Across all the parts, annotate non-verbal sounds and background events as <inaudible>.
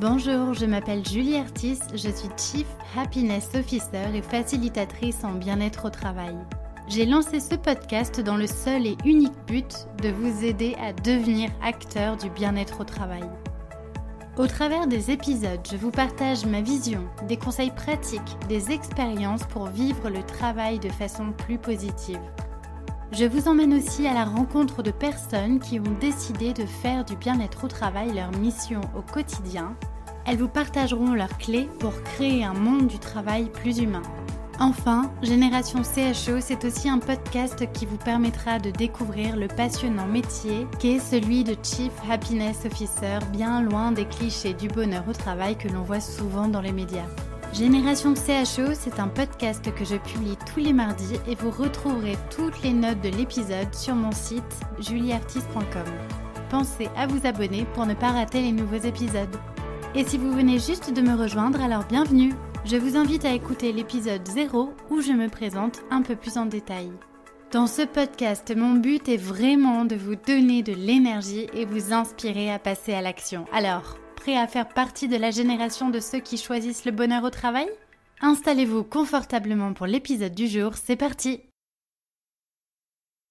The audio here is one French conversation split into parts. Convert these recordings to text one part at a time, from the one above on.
Bonjour, je m'appelle Julie Artis, je suis Chief Happiness Officer et facilitatrice en bien-être au travail. J'ai lancé ce podcast dans le seul et unique but de vous aider à devenir acteur du bien-être au travail. Au travers des épisodes, je vous partage ma vision, des conseils pratiques, des expériences pour vivre le travail de façon plus positive. Je vous emmène aussi à la rencontre de personnes qui ont décidé de faire du bien-être au travail leur mission au quotidien. Elles vous partageront leurs clés pour créer un monde du travail plus humain. Enfin, Génération CHO, c'est aussi un podcast qui vous permettra de découvrir le passionnant métier qu'est celui de Chief Happiness Officer, bien loin des clichés du bonheur au travail que l'on voit souvent dans les médias. Génération CHO, c'est un podcast que je publie tous les mardis et vous retrouverez toutes les notes de l'épisode sur mon site julieartiste.com. Pensez à vous abonner pour ne pas rater les nouveaux épisodes. Et si vous venez juste de me rejoindre, alors bienvenue Je vous invite à écouter l'épisode 0 où je me présente un peu plus en détail. Dans ce podcast, mon but est vraiment de vous donner de l'énergie et vous inspirer à passer à l'action. Alors, à faire partie de la génération de ceux qui choisissent le bonheur au travail? Installez-vous confortablement pour l'épisode du jour, c'est parti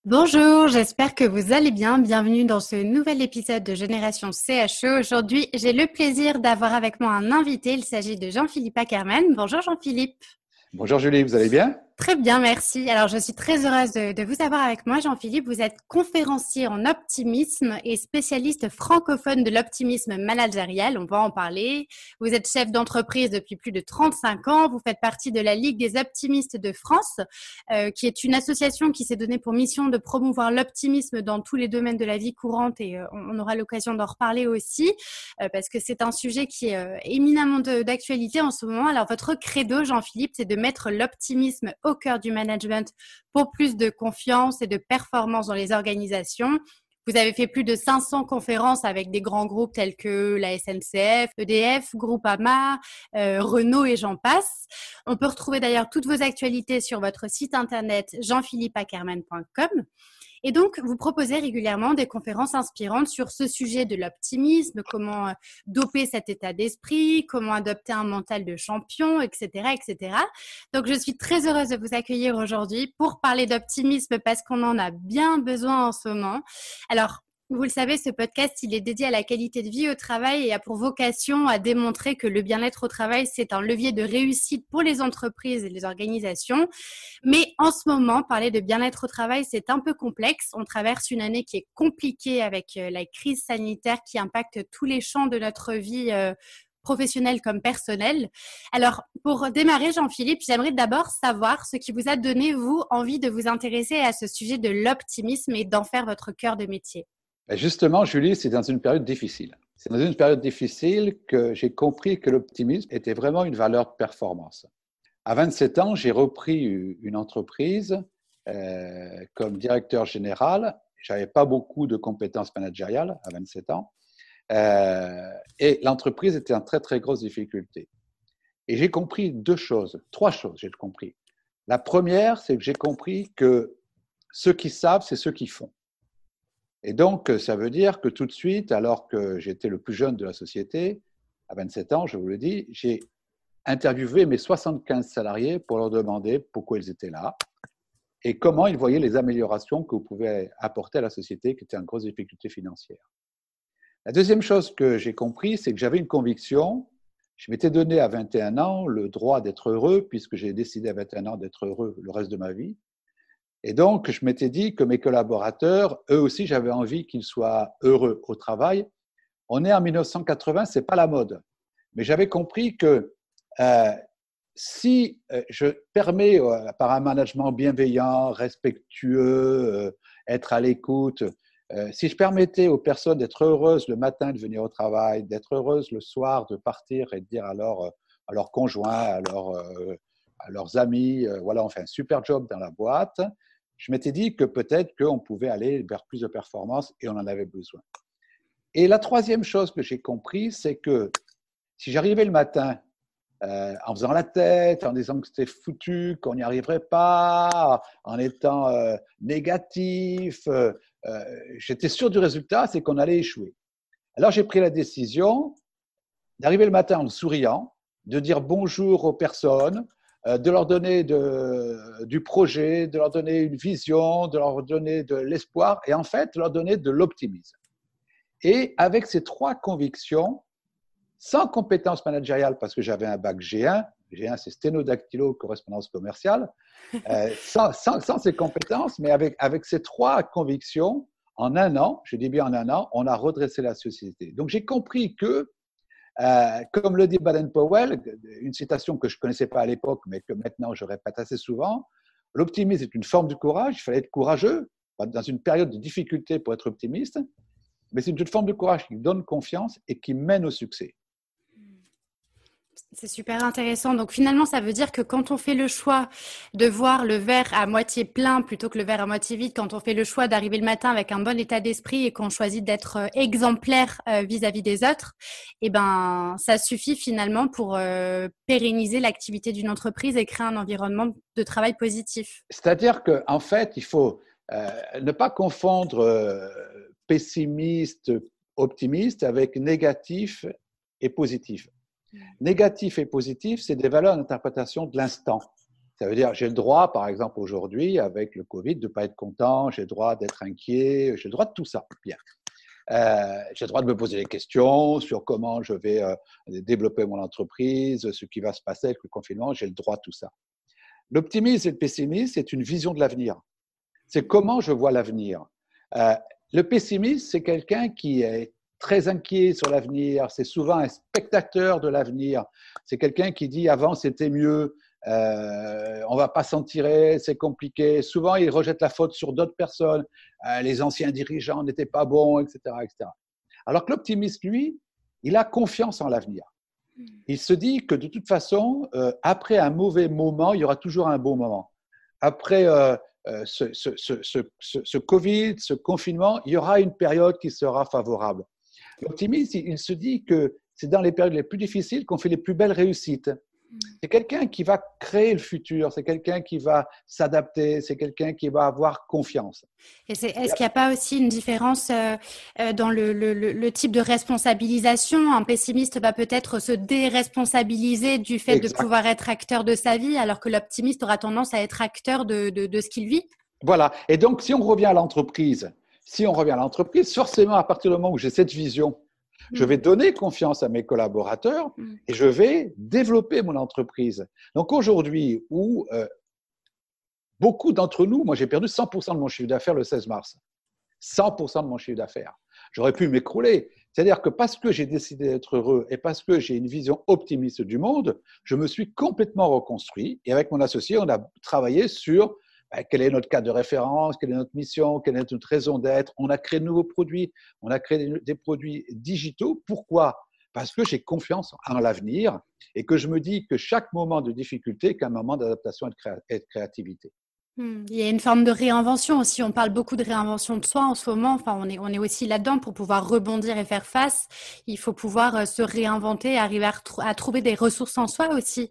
Bonjour, j'espère que vous allez bien. Bienvenue dans ce nouvel épisode de Génération CHE. Aujourd'hui, j'ai le plaisir d'avoir avec moi un invité. Il s'agit de Jean-Philippe Ackerman. Bonjour Jean-Philippe. Bonjour Julie, vous allez bien? Très bien, merci. Alors, je suis très heureuse de, vous avoir avec moi, Jean-Philippe. Vous êtes conférencier en optimisme et spécialiste francophone de l'optimisme managérial. On va en parler. Vous êtes chef d'entreprise depuis plus de 35 ans. Vous faites partie de la Ligue des optimistes de France, euh, qui est une association qui s'est donnée pour mission de promouvoir l'optimisme dans tous les domaines de la vie courante. Et euh, on, aura l'occasion d'en reparler aussi, euh, parce que c'est un sujet qui est éminemment d'actualité en ce moment. Alors, votre credo, Jean-Philippe, c'est de mettre l'optimisme cœur du management pour plus de confiance et de performance dans les organisations. Vous avez fait plus de 500 conférences avec des grands groupes tels que la SNCF, EDF, Groupama, euh, Renault et j'en passe. On peut retrouver d'ailleurs toutes vos actualités sur votre site internet jeanphilippeackerman.com. Et donc, vous proposez régulièrement des conférences inspirantes sur ce sujet de l'optimisme, comment euh, doper cet état d'esprit, comment adopter un mental de champion, etc., etc. Donc, je suis très heureuse de vous accueillir aujourd'hui pour parler d'optimisme parce qu'on en a bien besoin en ce moment. Alors, vous le savez, ce podcast, il est dédié à la qualité de vie au travail et a pour vocation à démontrer que le bien-être au travail, c'est un levier de réussite pour les entreprises et les organisations. Mais en ce moment, parler de bien-être au travail, c'est un peu complexe. On traverse une année qui est compliquée avec euh, la crise sanitaire qui impacte tous les champs de notre vie euh, professionnelle comme personnelle. Alors, pour démarrer, Jean-Philippe, j'aimerais d'abord savoir ce qui vous a donné, vous, envie de vous intéresser à ce sujet de l'optimisme et d'en faire votre cœur de métier. Ben, justement, Julie, c'est dans une période difficile. C'est dans une période difficile que j'ai compris que l'optimisme était vraiment une valeur de performance. À 27 ans, j'ai repris une entreprise euh, comme directeur général. Je n'avais pas beaucoup de compétences managériales à 27 ans. Euh, et l'entreprise était en très, très grosse difficulté. Et j'ai compris deux choses, trois choses, j'ai compris. La première, c'est que j'ai compris que ceux qui savent, c'est ceux qui font. Et donc, ça veut dire que tout de suite, alors que j'étais le plus jeune de la société, à 27 ans, je vous le dis, j'ai interviewé mes 75 salariés pour leur demander pourquoi ils étaient là et comment ils voyaient les améliorations que vous pouvez apporter à la société qui était en grosse difficulté financière. La deuxième chose que j'ai compris, c'est que j'avais une conviction. Je m'étais donné à 21 ans le droit d'être heureux, puisque j'ai décidé à 21 ans d'être heureux le reste de ma vie. Et donc, je m'étais dit que mes collaborateurs, eux aussi, j'avais envie qu'ils soient heureux au travail. On est en 1980, c'est pas la mode. Mais j'avais compris que euh, si euh, je permets, euh, par un management bienveillant, respectueux, être à l'écoute, si je permettais aux personnes d'être heureuses le matin de venir au travail, d'être heureuses le soir de partir et de dire à leur, à leur conjoint, à, à leurs amis, voilà, on fait un super job dans la boîte, je m'étais dit que peut-être qu'on pouvait aller vers plus de performance et on en avait besoin. Et la troisième chose que j'ai compris, c'est que si j'arrivais le matin euh, en faisant la tête, en disant que c'était foutu, qu'on n'y arriverait pas, en étant euh, négatif, euh, j'étais sûr du résultat, c'est qu'on allait échouer. Alors j'ai pris la décision d'arriver le matin en souriant, de dire bonjour aux personnes, de leur donner du projet, de leur donner une vision, de leur donner de l'espoir et en fait de leur donner de l'optimisme. Et avec ces trois convictions, sans compétences managériales parce que j'avais un bac G1, G1 c'est sténodactylo, correspondance commerciale, euh, <laughs> sans, ces compétences, mais avec, avec ces trois convictions, en un an, je dis bien en un an, on a redressé la société. Donc j'ai compris que euh, comme le dit Baden-Powell, une citation que je ne connaissais pas à l'époque, mais que maintenant je répète assez souvent, l'optimisme est une forme de courage, il fallait être courageux dans une période de difficulté pour être optimiste, mais c'est une forme de courage qui donne confiance et qui mène au succès. C'est super intéressant. Donc finalement, ça veut dire que quand on fait le choix de voir le verre à moitié plein plutôt que le verre à moitié vide, quand on fait le choix d'arriver le matin avec un bon état d'esprit et qu'on choisit d'être euh, exemplaire euh, vis-à-vis des autres, eh ben ça suffit finalement pour euh, pérenniser l'activité d'une entreprise et créer un environnement de travail positif. C'est-à-dire qu'en en fait, il faut ne pas confondre pessimiste, optimiste avec négatif et positif. Négatif et positif, c'est des valeurs d'interprétation de l'instant. Ça veut dire, j'ai le droit, par exemple, aujourd'hui, avec le Covid, de ne pas être content, j'ai le droit d'être inquiet, j'ai le droit de tout ça. Bien. Euh, j'ai le droit de me poser des questions sur comment je vais euh, développer mon entreprise, ce qui va se passer avec le confinement, j'ai le droit de tout ça. L'optimisme et le pessimisme, c'est une vision de l'avenir. C'est comment je vois l'avenir. Euh, le pessimiste, c'est quelqu'un qui est très inquiet sur l'avenir, c'est souvent un spectateur de l'avenir. C'est quelqu'un qui dit avant c'était mieux, euh, on va pas s'en tirer, c'est compliqué. Souvent il rejette la faute sur d'autres personnes, euh, les anciens dirigeants n'étaient pas bons, etc., etc. Alors que l'optimiste, lui, il a confiance en l'avenir. Il se dit que de toute façon, euh, après un mauvais moment, il y aura toujours un bon moment. Après euh, ce, Covid, ce confinement, il y aura une période qui sera favorable. L'optimiste, il se dit que c'est dans les périodes les plus difficiles qu'on fait les plus belles réussites. Mm. C'est quelqu'un qui va créer le futur, c'est quelqu'un qui va s'adapter, c'est quelqu'un qui va avoir confiance. est-ce qu'il n'y a pas aussi une différence euh, euh, dans le, type de responsabilisation? Un pessimiste va peut-être se déresponsabiliser du fait de pouvoir être acteur de sa vie, alors que l'optimiste aura tendance à être acteur de, de ce qu'il vit? Voilà. Et donc, si on revient à l'entreprise, si on revient à l'entreprise, forcément, à partir du moment où j'ai cette vision, je mm. vais donner confiance à mes collaborateurs mm. et je vais développer mon entreprise. Donc aujourd'hui, où euh, beaucoup d'entre nous, moi j'ai perdu 100% de mon chiffre d'affaires le 16 mars. 100% de mon chiffre d'affaires. J'aurais pu m'écrouler. C'est-à-dire que parce que j'ai décidé d'être heureux et parce que j'ai une vision optimiste du monde, je me suis complètement reconstruit. Et avec mon associé, on a travaillé sur quel est notre cadre de référence, quelle est notre mission, quelle est notre raison d'être? On a créé de nouveaux produits, on a créé des, produits digitaux. Pourquoi? Parce que j'ai confiance en l'avenir et que je me dis que chaque moment de difficulté est un moment d'adaptation et de créativité. Hmm. Il y a une forme de réinvention aussi. On parle beaucoup de réinvention de soi en ce moment. Enfin, on est, on est aussi là-dedans pour pouvoir rebondir et faire face. Il faut pouvoir euh, se réinventer, arriver à, trouver des ressources en soi aussi.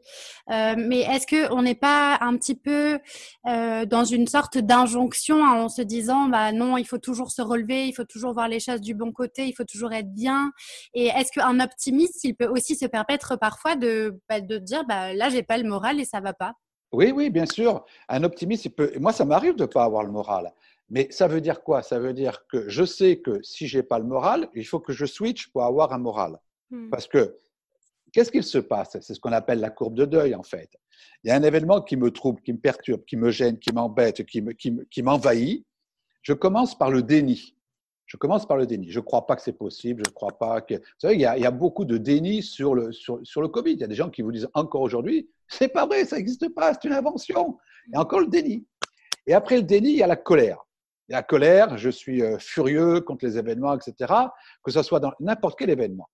Euh, mais est-ce que on n'est pas un petit peu euh, dans une sorte d'injonction en se disant, bah non, il faut toujours se relever, il faut toujours voir les choses du bon côté, il faut toujours être bien. Et est-ce qu'un optimiste, il peut aussi se permettre parfois de, bah, de dire, bah là, j'ai pas le moral et ça va pas? Oui, oui, bien sûr. Un optimiste, il peut. Moi, ça m'arrive de ne pas avoir le moral. Mais ça veut dire quoi? Ça veut dire que je sais que si je n'ai pas le moral, il faut que je switch pour avoir un moral. Hmm. Parce que qu'est-ce qu'il se passe? C'est ce qu'on appelle la courbe de deuil, en fait. Il y a un événement qui me trouble, qui me perturbe, qui me gêne, qui m'embête, qui m'envahit. je commence par le déni. Je commence par le déni. Je ne crois pas que c'est possible. Je ne crois pas que. Vous savez, il y, a, il y, a, beaucoup de déni sur le, sur, sur, le Covid. Il y a des gens qui vous disent encore aujourd'hui c'est pas vrai, ça n'existe pas, c'est une invention. Et encore le déni. Et après le déni, il y a la colère. Il y a la colère, je suis euh, furieux contre les événements, etc., que ce soit dans n'importe quel événement.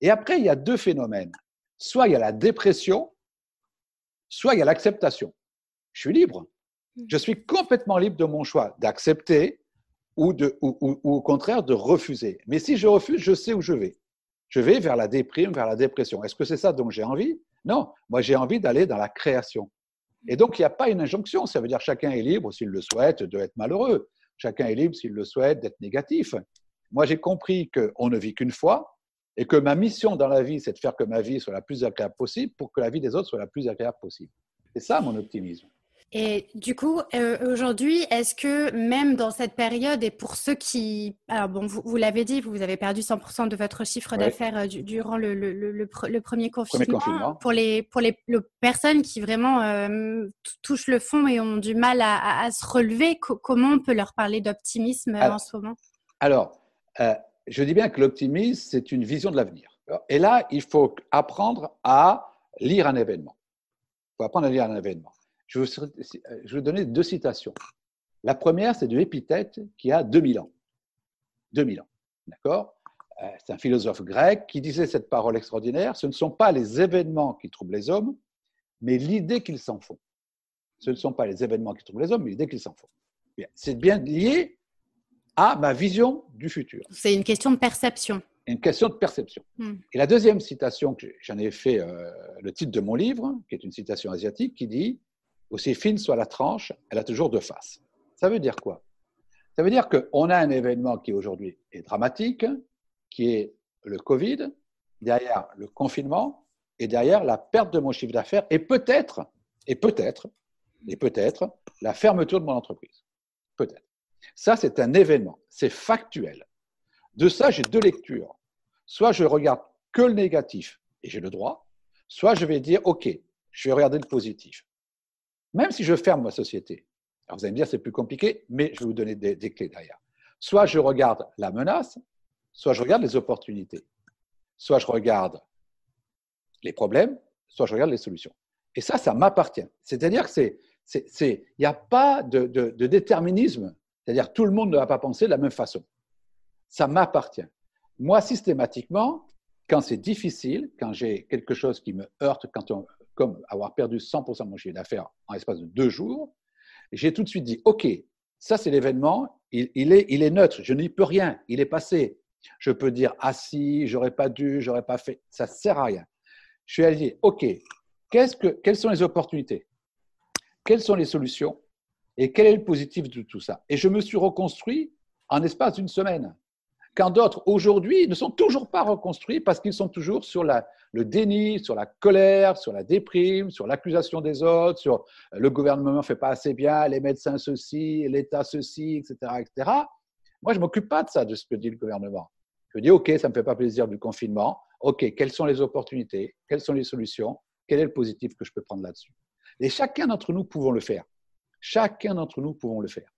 Et après, il y a deux phénomènes. Soit il y a la dépression, soit il y a l'acceptation. Je suis libre. Mmh. Je suis complètement libre de mon choix d'accepter ou, de, ou, au contraire de refuser. Mais si je refuse, je sais où je vais. Je vais vers la déprime, vers la dépression. Est-ce que c'est ça dont j'ai envie? Non, moi j'ai envie d'aller dans la création. Et donc il n'y a pas une injonction, ça veut dire chacun est libre s'il le souhaite d'être malheureux. Chacun est libre s'il le souhaite d'être négatif. Moi j'ai compris qu'on ne vit qu'une fois Et que ma mission dans la vie, c'est de faire que ma vie soit la plus agréable possible pour que la vie des autres soit la plus agréable possible. C'est ça mon optimisme. Et du coup, euh, aujourd'hui, est-ce que même dans cette période, et pour ceux qui... Alors bon, vous, l'avez dit, vous avez perdu 100% de votre chiffre d'affaires euh, durant le, le, premier, confinement. Pour, les, pour les, personnes qui vraiment euh, touchent le fond et ont du mal à, se relever, comment on peut leur parler d'optimisme en ce moment? Alors, je dis bien que l'optimisme, c'est une vision de l'avenir. Et là, il faut apprendre à lire un événement. Il faut apprendre à lire un événement. Je vais vous donner deux citations. La première, c'est de Épithète qui a 2000 ans. 2000 ans. D'accord? Euh, C'est un philosophe grec qui disait cette parole extraordinaire ce ne sont pas les événements qui troublent les hommes, mais l'idée qu'ils s'en font. Ce ne sont pas les événements qui troublent les hommes, mais l'idée qu'ils s'en font. C'est bien lié à ma vision du futur. C'est une question de perception. Une question de perception. Hmm. Et la deuxième citation, j'en ai fait euh, le titre de mon livre, qui est une citation asiatique, qui dit aussi fine soit la tranche, elle a toujours deux faces. Ça veut dire quoi? Ça veut dire qu'on a un événement qui aujourd'hui est dramatique, qui est le Covid, derrière le confinement et derrière la perte de mon chiffre d'affaires et peut-être, et peut-être, et peut-être la fermeture de mon entreprise. Peut-être. Ça, c'est un événement, c'est factuel. De ça, j'ai deux lectures. Soit je regarde que le négatif et j'ai le droit, soit je vais dire, OK, je vais regarder le positif même si je ferme ma société. Alors vous allez me dire, c'est plus compliqué, mais je vais vous donner des, clés derrière. Soit je regarde la menace, soit je regarde les opportunités, soit je regarde les problèmes, soit je regarde les solutions. Et ça, ça m'appartient. C'est-à-dire que n'y a pas de, de déterminisme. C'est-à-dire tout le monde ne va pas penser de la même façon. Ça m'appartient. Moi, systématiquement, quand c'est difficile, quand j'ai quelque chose qui me heurte, quand on, comme avoir perdu 100% de mon chiffre d'affaires en l'espace de deux jours, j'ai tout de suite dit, OK, ça c'est l'événement, il, est, neutre, je n'y peux rien, il est passé. Je peux dire, ah si, j'aurais pas dû, j'aurais pas fait, ça ne sert à rien. Je suis allé dire, OK, quelles sont les opportunités? Quelles sont les solutions? Et quel est le positif de tout ça? Et je me suis reconstruit en espace d'une semaine quand d'autres aujourd'hui ne sont toujours pas reconstruits parce qu'ils sont toujours sur le déni, sur la colère, sur la déprime, sur l'accusation des autres, sur euh, le gouvernement ne fait pas assez bien, les médecins ceci, l'État ceci, etc., etc. Moi, je ne m'occupe pas de ça, de ce que dit le gouvernement. Je dis, OK, ça ne me fait pas plaisir du confinement. OK, quelles sont les opportunités? Quelles sont les solutions? Quel est le positif que je peux prendre là-dessus? Et chacun d'entre nous pouvons le faire. Chacun d'entre nous pouvons le faire.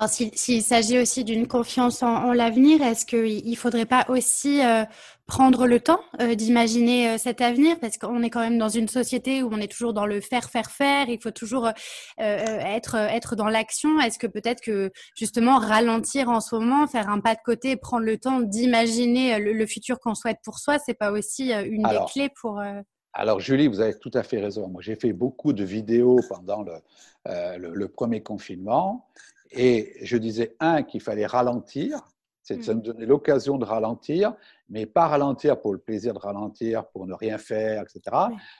Alors, s'il s'agit aussi d'une confiance en, l'avenir, est-ce qu'il ne faudrait pas aussi euh, prendre le temps euh, d'imaginer euh, cet avenir? Parce qu'on est quand même dans une société où on est toujours dans le faire, faire, faire. Il faut toujours être, être dans l'action. Est-ce que peut-être que justement ralentir en ce moment, faire un pas de côté, prendre le temps d'imaginer le, futur qu'on souhaite pour soi, c'est pas aussi une des clés pour alors, Julie, vous avez tout à fait raison. Moi, j'ai fait beaucoup de vidéos pendant le, le premier confinement et je disais, un, qu'il fallait ralentir, c'est de se mm. donner l'occasion de ralentir, mais pas ralentir pour le plaisir de ralentir, pour ne rien faire, etc.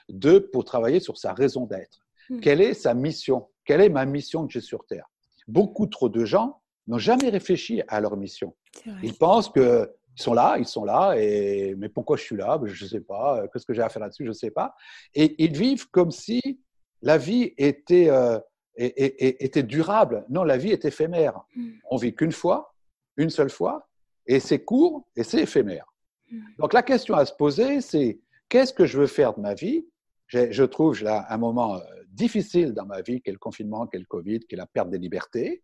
Deux, pour travailler sur sa raison d'être. Mm. Quelle est sa mission? Quelle est ma mission que j'ai sur Terre? Beaucoup trop de gens n'ont jamais réfléchi à leur mission. Ils pensent que ils sont là, ils sont là, et mais pourquoi je suis là? Ben, Je ne sais pas. Qu'est-ce que j'ai à faire là-dessus? Je ne sais pas. Et ils vivent comme si la vie était euh, était durable. Non, la vie est éphémère. Mm. On vit qu'une fois, une seule fois, et c'est court et c'est éphémère. Mm. Donc la question à se poser, c'est qu'est-ce que je veux faire de ma vie? Je trouve là un moment euh, difficile dans ma vie, quel confinement, quel Covid, quelle la perte des libertés.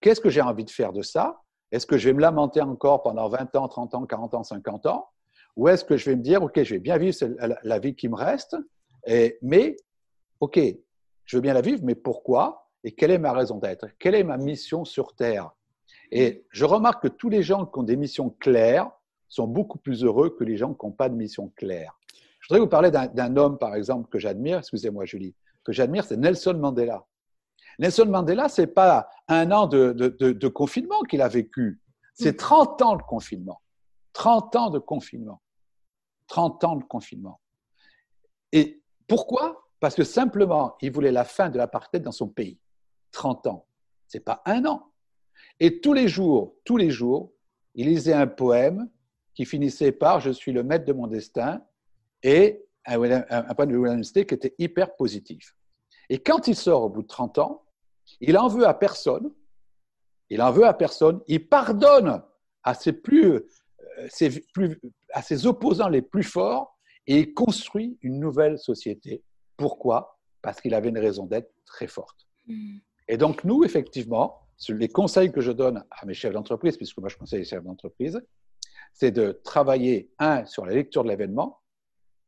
Qu'est-ce que j'ai envie de faire de ça? Est-ce que je vais me lamenter encore pendant 20 ans, 30 ans, 40 ans, 50 ans? Ou est-ce que je vais me dire, OK, je vais bien vivre la vie qui me reste, et, mais, OK, je veux bien la vivre, mais pourquoi Et quelle est ma raison d'être? Quelle est ma mission sur Terre? Et je remarque que tous les gens qui ont des missions claires sont beaucoup plus heureux que les gens qui n'ont pas de mission claire. Je voudrais vous parler d'un homme, par exemple, que j'admire, excusez-moi Julie, que j'admire, c'est Nelson Mandela. Nelson Mandela, ce n'est pas un an de, de confinement qu'il a vécu, c'est 30 ans de confinement. 30 ans de confinement. 30 ans de confinement. Et pourquoi? Parce que simplement, il voulait la fin de l'apartheid dans son pays. 30 ans. Ce n'est pas un an. Et tous les jours, tous les jours, il lisait un poème qui finissait par je suis le maître de mon destin et un, point de William qui était hyper positif. Et quand il sort au bout de 30 ans, il en veut à personne, il en veut à personne, il pardonne à ses, plus, euh, ses plus, à ses opposants les plus forts et il construit une nouvelle société. Pourquoi? Parce qu'il avait une raison d'être très forte. Hmm. Et donc, nous, effectivement, les conseils que je donne à mes chefs d'entreprise, puisque moi je conseille les chefs d'entreprise, c'est de travailler, un, sur la lecture de l'événement,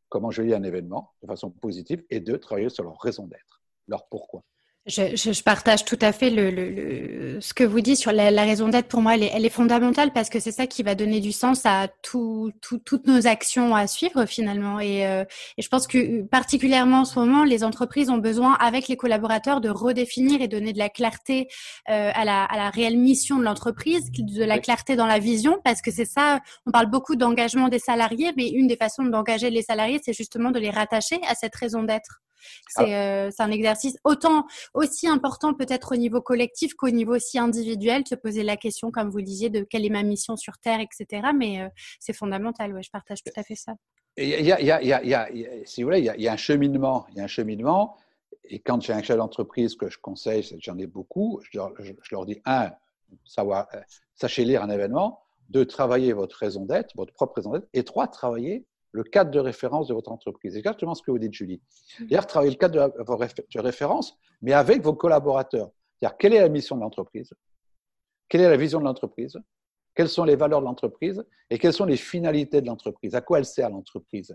comment je lis un événement de façon positive, et deux, travailler sur leur raison d'être, leur pourquoi? Je, partage tout à fait le, ce que vous dites sur la, raison d'être. Pour moi, elle est, fondamentale parce que c'est ça qui va donner du sens à toutes nos actions à suivre finalement. Et, euh, et, je pense que particulièrement en ce moment, les entreprises ont besoin, avec les collaborateurs, de redéfinir et donner de la clarté euh, à, la, à, la, réelle mission de l'entreprise, de la clarté dans la vision, parce que c'est ça. On parle beaucoup d'engagement des salariés, mais une des façons d'engager les salariés, c'est justement de les rattacher à cette raison d'être. Ah. Euh, c'est un exercice autant aussi important peut-être au niveau collectif qu'au niveau aussi individuel, se poser la question, comme vous le disiez, de quelle est ma mission sur Terre, etc. Mais euh, c'est fondamental, ouais, je partage tout à fait ça. Il y a, si vous voulez, il y, a un cheminement. Il y a un cheminement. Et quand j'ai un chef d'entreprise que je conseille, j'en ai beaucoup, je leur, je, leur, dis un, savoir, euh, sachez lire un événement. Deux, travailler votre raison d'être, votre propre raison d'être. Et trois, travailler le cadre de référence de votre entreprise. Exactement ce que vous dites, Julie. C'est-à-dire travailler le cadre de, référence, mais avec vos collaborateurs. C'est-à-dire quelle est la mission de l'entreprise? Quelle est la vision de l'entreprise? Quelles sont les valeurs de l'entreprise? Et quelles sont les finalités de l'entreprise? À quoi elle sert l'entreprise?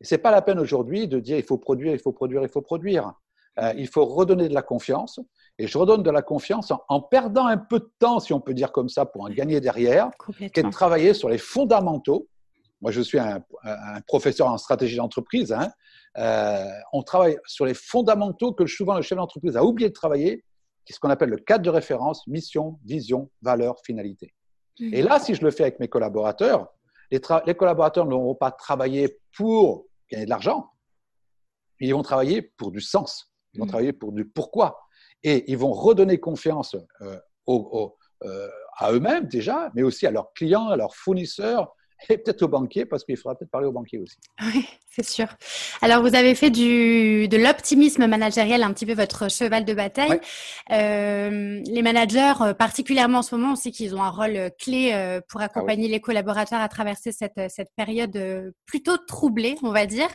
Ce n'est pas la peine aujourd'hui de dire il faut produire, il faut produire, il faut produire. Euh, il faut redonner de la confiance. Et je redonne de la confiance en, perdant un peu de temps, si on peut dire comme ça, pour en gagner derrière, qui est de travailler sur les fondamentaux moi, je suis un, professeur en stratégie d'entreprise. Hein. Euh, on travaille sur les fondamentaux que souvent le chef d'entreprise a oublié de travailler, qui est ce qu'on appelle le cadre de référence, mission, vision, valeur, finalité. Et là, si je le fais avec mes collaborateurs, les, les collaborateurs ne vont pas travailler pour gagner de l'argent, ils vont travailler pour du sens, ils vont mmh. travailler pour du pourquoi. Et ils vont redonner confiance euh, euh, à eux-mêmes déjà, mais aussi à leurs clients, à leurs fournisseurs, et peut-être au banquier, parce qu'il faudra peut-être parler au banquier aussi. Oui, c'est sûr. Alors, vous avez fait du, de l'optimisme managériel un petit peu votre cheval de bataille. Euh, les managers, euh, particulièrement en ce moment, on sait qu'ils ont un rôle euh, clé pour ah accompagner les collaborateurs à traverser cette, cette période plutôt troublée, on va dire.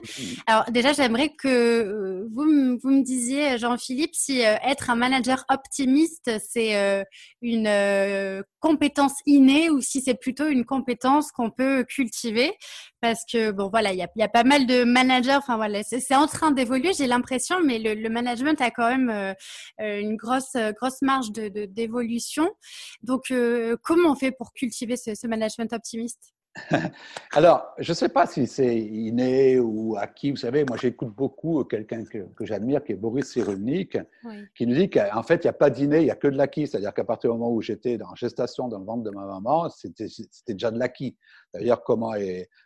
Alors, déjà, j'aimerais que vous, vous me disiez, Jean-Philippe, si être un manager optimiste, c'est une compétence innée ou si c'est plutôt une compétence qu'on peut cultiver parce que bon voilà il y a, pas mal de managers enfin voilà c'est en train d'évoluer j'ai l'impression mais le, management a quand même euh, euh, une grosse grosse marge de d'évolution. Donc euh, comment on fait pour cultiver ce management optimiste? <laughs> Alors, je ne sais pas si c'est inné ou acquis. Vous savez, moi, j'écoute beaucoup quelqu'un que, j'admire, qui est Boris Cyrulnik, qui nous dit qu'en fait, il n'y a pas d'inné, il n'y a que de l'acquis. C'est-à-dire qu'à partir du moment où j'étais en gestation dans le ventre de ma maman, c'était déjà de l'acquis. D'ailleurs, comment,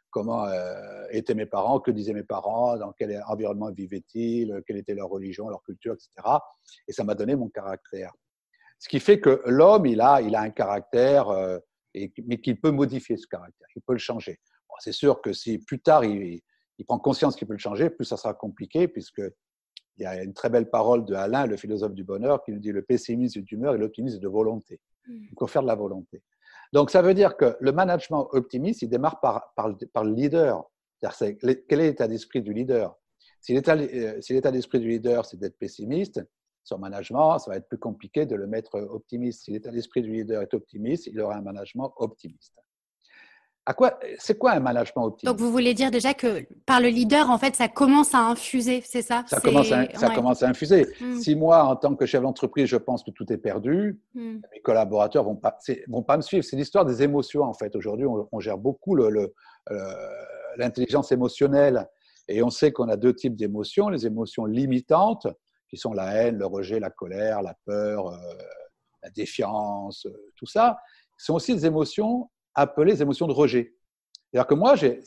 comment euh, étaient mes parents, que disaient mes parents, dans quel environnement vivaient-ils, quelle était leur religion, leur culture, etc. Et ça m'a donné mon caractère. Ce qui fait que l'homme, il a, il a un caractère... Euh, mais qu'il peut modifier ce caractère, il peut le changer. c'est sûr que si plus tard il, prend conscience qu'il peut le changer, plus ça sera compliqué, puisque il y a une très belle parole de Alain, le philosophe du bonheur, qui nous dit le pessimisme est d'humeur et l'optimisme est de volonté. Hmm. Il faut faire de la volonté. Donc ça veut dire que le management optimiste, il démarre par, par, par le leader. quel est l'état d'esprit du leader? Si l'état euh, d'esprit du leader, c'est d'être pessimiste, son management, ça va être plus compliqué de le mettre optimiste. Si l'état d'esprit du leader est optimiste, il aura un management optimiste. À quoi, c'est quoi un management optimiste? Donc vous voulez dire déjà que par le leader, en fait, ça commence à infuser, c'est ça? Ça, commence à, ça commence à, infuser. Hmm. Si moi, en tant que chef d'entreprise, je pense que tout est perdu, hmm. mes collaborateurs vont pas, vont pas me suivre. C'est l'histoire des émotions, en fait. Aujourd'hui, on, gère beaucoup le, euh, l'intelligence émotionnelle. Et on sait qu'on a deux types d'émotions, les émotions limitantes, qui sont la haine, le rejet, la colère, la peur, euh, la défiance, euh, tout ça, sont aussi des émotions appelées des émotions de rejet. C'est-à-dire que moi, j'ai,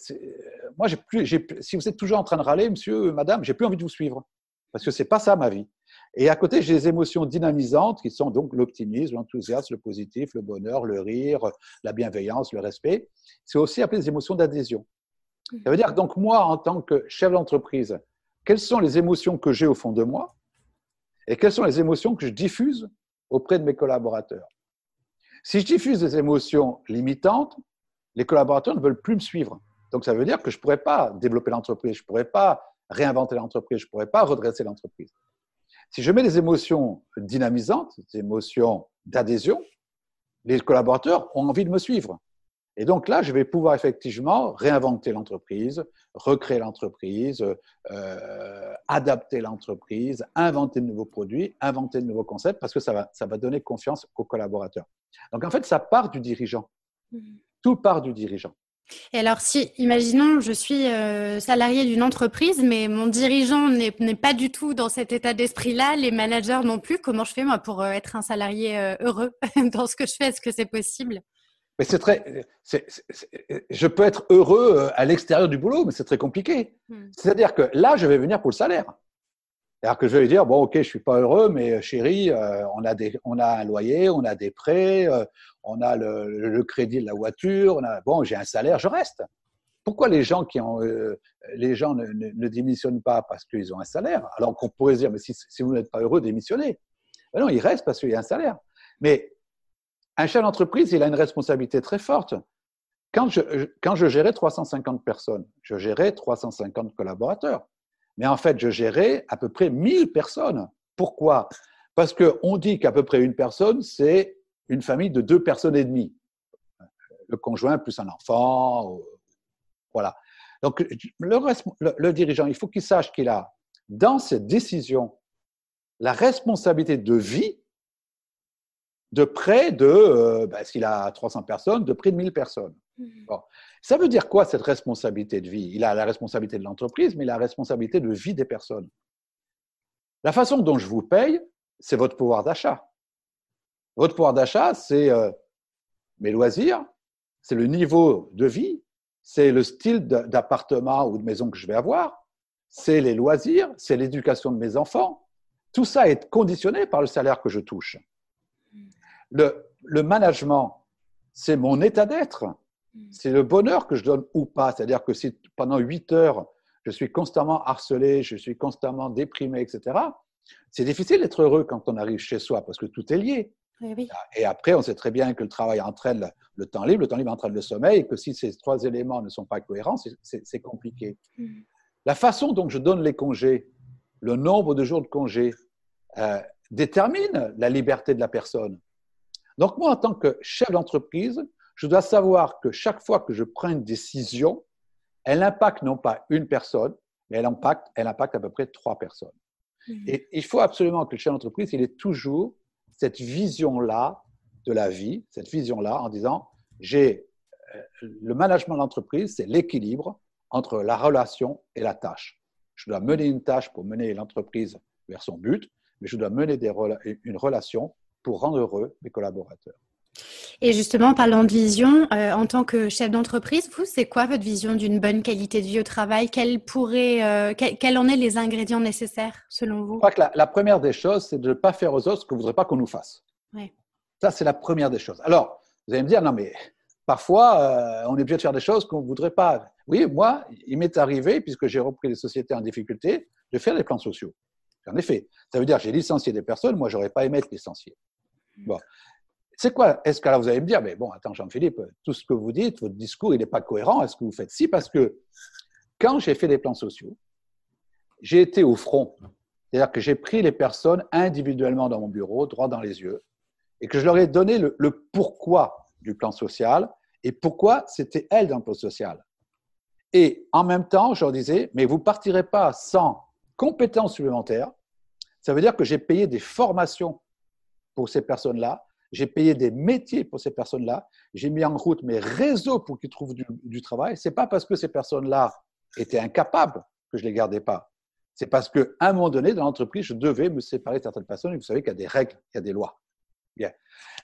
moi plus, si vous êtes toujours en train de râler, monsieur, madame, j'ai plus envie de vous suivre. Parce que c'est pas ça ma vie. Et à côté, j'ai les émotions dynamisantes qui sont donc l'optimisme, l'enthousiasme, le positif, le bonheur, le rire, la bienveillance, le respect. C'est aussi appelé des émotions d'adhésion. Ça veut dire donc moi, en tant que chef d'entreprise, quelles sont les émotions que j'ai au fond de moi? Et quelles sont les émotions que je diffuse auprès de mes collaborateurs? Si je diffuse des émotions limitantes, les collaborateurs ne veulent plus me suivre. Donc ça veut dire que je ne pourrais pas développer l'entreprise, je ne pourrais pas réinventer l'entreprise, je ne pourrais pas redresser l'entreprise. Si je mets des émotions dynamisantes, des émotions d'adhésion, les collaborateurs ont envie de me suivre. Et donc là, je vais pouvoir effectivement réinventer l'entreprise, recréer l'entreprise, euh, adapter l'entreprise, inventer de nouveaux produits, inventer de nouveaux concepts, parce que ça va, ça va donner confiance aux collaborateurs. Donc en fait, ça part du dirigeant. Mmh. Tout part du dirigeant. Et alors, si, imaginons, je suis euh, salarié d'une entreprise, mais mon dirigeant n'est pas du tout dans cet état d'esprit-là, les managers non plus, comment je fais, moi, pour euh, être un salarié euh, heureux <laughs> dans ce que je fais? Est-ce que c'est possible? Mais c'est très, je peux être heureux à l'extérieur du boulot, mais c'est très compliqué. Hmm. C'est-à-dire que là, je vais venir pour le salaire. C'est-à-dire que je vais dire, bon, ok, je suis pas heureux, mais chérie, on, a des, on a un loyer, on a des prêts, on a le, crédit de la voiture, on a, bon, j'ai un salaire, je reste. Pourquoi les gens, qui ont, euh, les gens ne, ne, démissionnent pas parce qu'ils ont un salaire Alors qu'on pourrait se dire, mais si, vous n'êtes pas heureux, démissionnez. Ben non, ils restent parce qu'il y a un salaire. Mais un chef d'entreprise, il a une responsabilité très forte. Quand je, quand je gérais 350 personnes, je gérais 350 collaborateurs. Mais en fait, je gérais à peu près 1000 personnes. Pourquoi? Parce qu'on dit qu'à peu près une personne, c'est une famille de deux personnes et demie. Le conjoint plus un enfant. Voilà. Donc, le, le, dirigeant, il faut qu'il sache qu'il a, dans cette décision, la responsabilité de vie de près de, euh, ben, s'il a 300 personnes, de près de 1000 personnes. Mmh. Ça veut dire quoi cette responsabilité de vie? Il a la responsabilité de l'entreprise, mais il a la responsabilité de vie des personnes. La façon dont je vous paye, c'est votre pouvoir d'achat. Votre pouvoir d'achat, c'est euh, mes loisirs, c'est le niveau de vie, c'est le style d'appartement ou de maison que je vais avoir, c'est les loisirs, c'est l'éducation de mes enfants. Tout ça est conditionné par le salaire que je touche. Le, le management, c'est mon état d'être, c'est le bonheur que je donne ou pas. C'est-à-dire que si pendant 8 heures, je suis constamment harcelé, je suis constamment déprimé, etc., c'est difficile d'être heureux quand on arrive chez soi parce que tout est lié. Et après, on sait très bien que le travail entraîne le temps libre, le temps libre entraîne le sommeil, et que si ces trois éléments ne sont pas cohérents, c'est compliqué. Mm. La façon dont je donne les congés, le nombre de jours de congés, euh, détermine la liberté de la personne. Donc moi, en tant que chef d'entreprise, je dois savoir que chaque fois que je prends une décision, elle impacte non pas une personne, mais elle impacte, elle impacte à peu près trois personnes. Mm. Et il faut absolument que le chef d'entreprise, il ait toujours cette vision-là de la vie, cette vision-là en disant, j'ai euh, le management d'entreprise, c'est l'équilibre entre la relation et la tâche. Je dois mener une tâche pour mener l'entreprise vers son but, mais je dois mener des, une relation pour rendre heureux mes collaborateurs. Et justement, parlant de vision, euh, en tant que chef d'entreprise, vous, c'est quoi votre vision d'une bonne qualité de vie au travail? Quels euh, quels en est les ingrédients nécessaires selon vous? Je crois que la, première des choses, c'est de ne pas faire aux autres ce que vous ne voudrez pas qu'on nous fasse. Ça, c'est la première des choses. Alors, vous allez me dire, non, mais parfois, euh, on est obligé de faire des choses qu'on ne voudrait pas. Oui, moi, il m'est arrivé, puisque j'ai repris les sociétés en difficulté, de faire des plans sociaux. En effet, ça veut dire que j'ai licencié des personnes, moi, j'aurais pas aimé être licencié. Bon. C'est quoi Est-ce que là, vous allez me dire, mais bon, attends, Jean-Philippe, tout ce que vous dites, votre discours, il n'est pas cohérent. Est-ce que vous faites Si, parce que quand j'ai fait des plans sociaux, j'ai été au front. C'est-à-dire que j'ai pris les personnes individuellement dans mon bureau, droit dans les yeux, et que je leur ai donné le, pourquoi du plan social et pourquoi c'était elles dans le plan social. Et en même temps, je leur disais, mais vous ne partirez pas sans compétences supplémentaires. Ça veut dire que j'ai payé des formations pour ces personnes-là j'ai payé des métiers pour ces personnes-là, j'ai mis en route mes réseaux pour qu'ils trouvent du, travail. Ce n'est pas parce que ces personnes-là étaient incapables que je ne les gardais pas. C'est parce qu'à un moment donné, dans l'entreprise, je devais me séparer de certaines personnes. Et vous savez qu'il y a des règles, il y a des lois.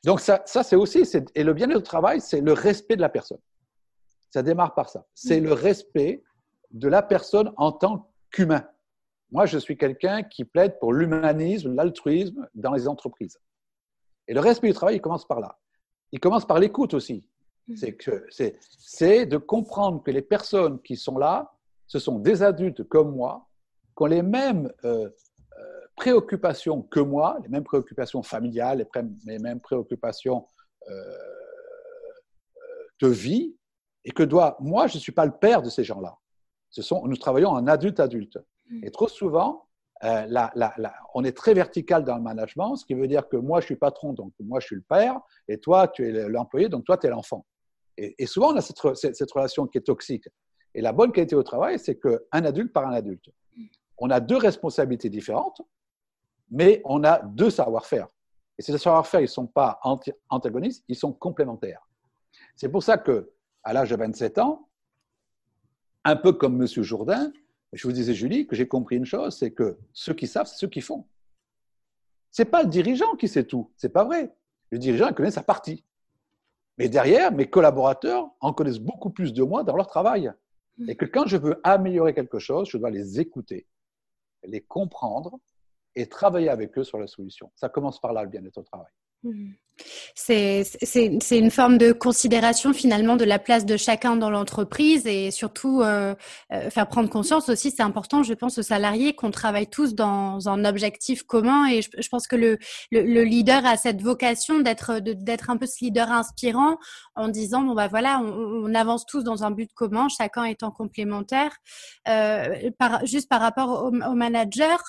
Donc ça, ça c'est aussi, et le bien-être au travail, c'est le respect de la personne. Ça démarre par ça. C'est le respect de la personne en tant qu'humain. Moi, je suis quelqu'un qui plaide pour l'humanisme, l'altruisme dans les entreprises. Et le respect du travail, il commence par là. Il commence par l'écoute aussi. Mmh. C'est de comprendre que les personnes qui sont là, ce sont des adultes comme moi, qui ont les mêmes euh, euh, préoccupations que moi, les mêmes préoccupations familiales, les, mêmes préoccupations euh, de vie, et que doit, moi, je ne suis pas le père de ces gens-là. Ce sont, nous travaillons en adulte-adulte. Mmh. Et trop souvent, on est très vertical dans le management, ce qui veut dire que moi, je suis patron, donc moi, je suis le père, et toi, tu es l'employé, donc toi, tu es l'enfant. Et, souvent, on a cette, relation qui est toxique. Et la bonne qualité au travail, c'est qu'un adulte par un adulte. On a deux responsabilités différentes, mais on a deux savoir-faire. Et ces savoir-faire, ils ne sont pas antagonistes, ils sont complémentaires. C'est pour ça que, à l'âge de 27 ans, un peu comme M. Jourdain, je vous disais, Julie, que j'ai compris une chose, c'est que ceux qui savent, c'est ceux qui font. Ce n'est pas le dirigeant qui sait tout, c'est pas vrai. Le dirigeant, il connaît sa partie. Mais derrière, mes collaborateurs en connaissent beaucoup plus de moi dans leur travail. Mmh. Et que quand je veux améliorer quelque chose, je dois les écouter, les comprendre et travailler avec eux sur la solution. Ça commence par là, le bien-être au travail. Mmh. C'est une forme de considération finalement de la place de chacun dans l'entreprise et surtout euh, euh, faire prendre conscience aussi, c'est important, je pense, aux salariés qu'on travaille tous dans un objectif commun et je, pense que le, le, le, leader a cette vocation d'être un peu ce leader inspirant en disant bon bah voilà, on, avance tous dans un but commun, chacun étant complémentaire. Euh, juste par rapport au, au manager,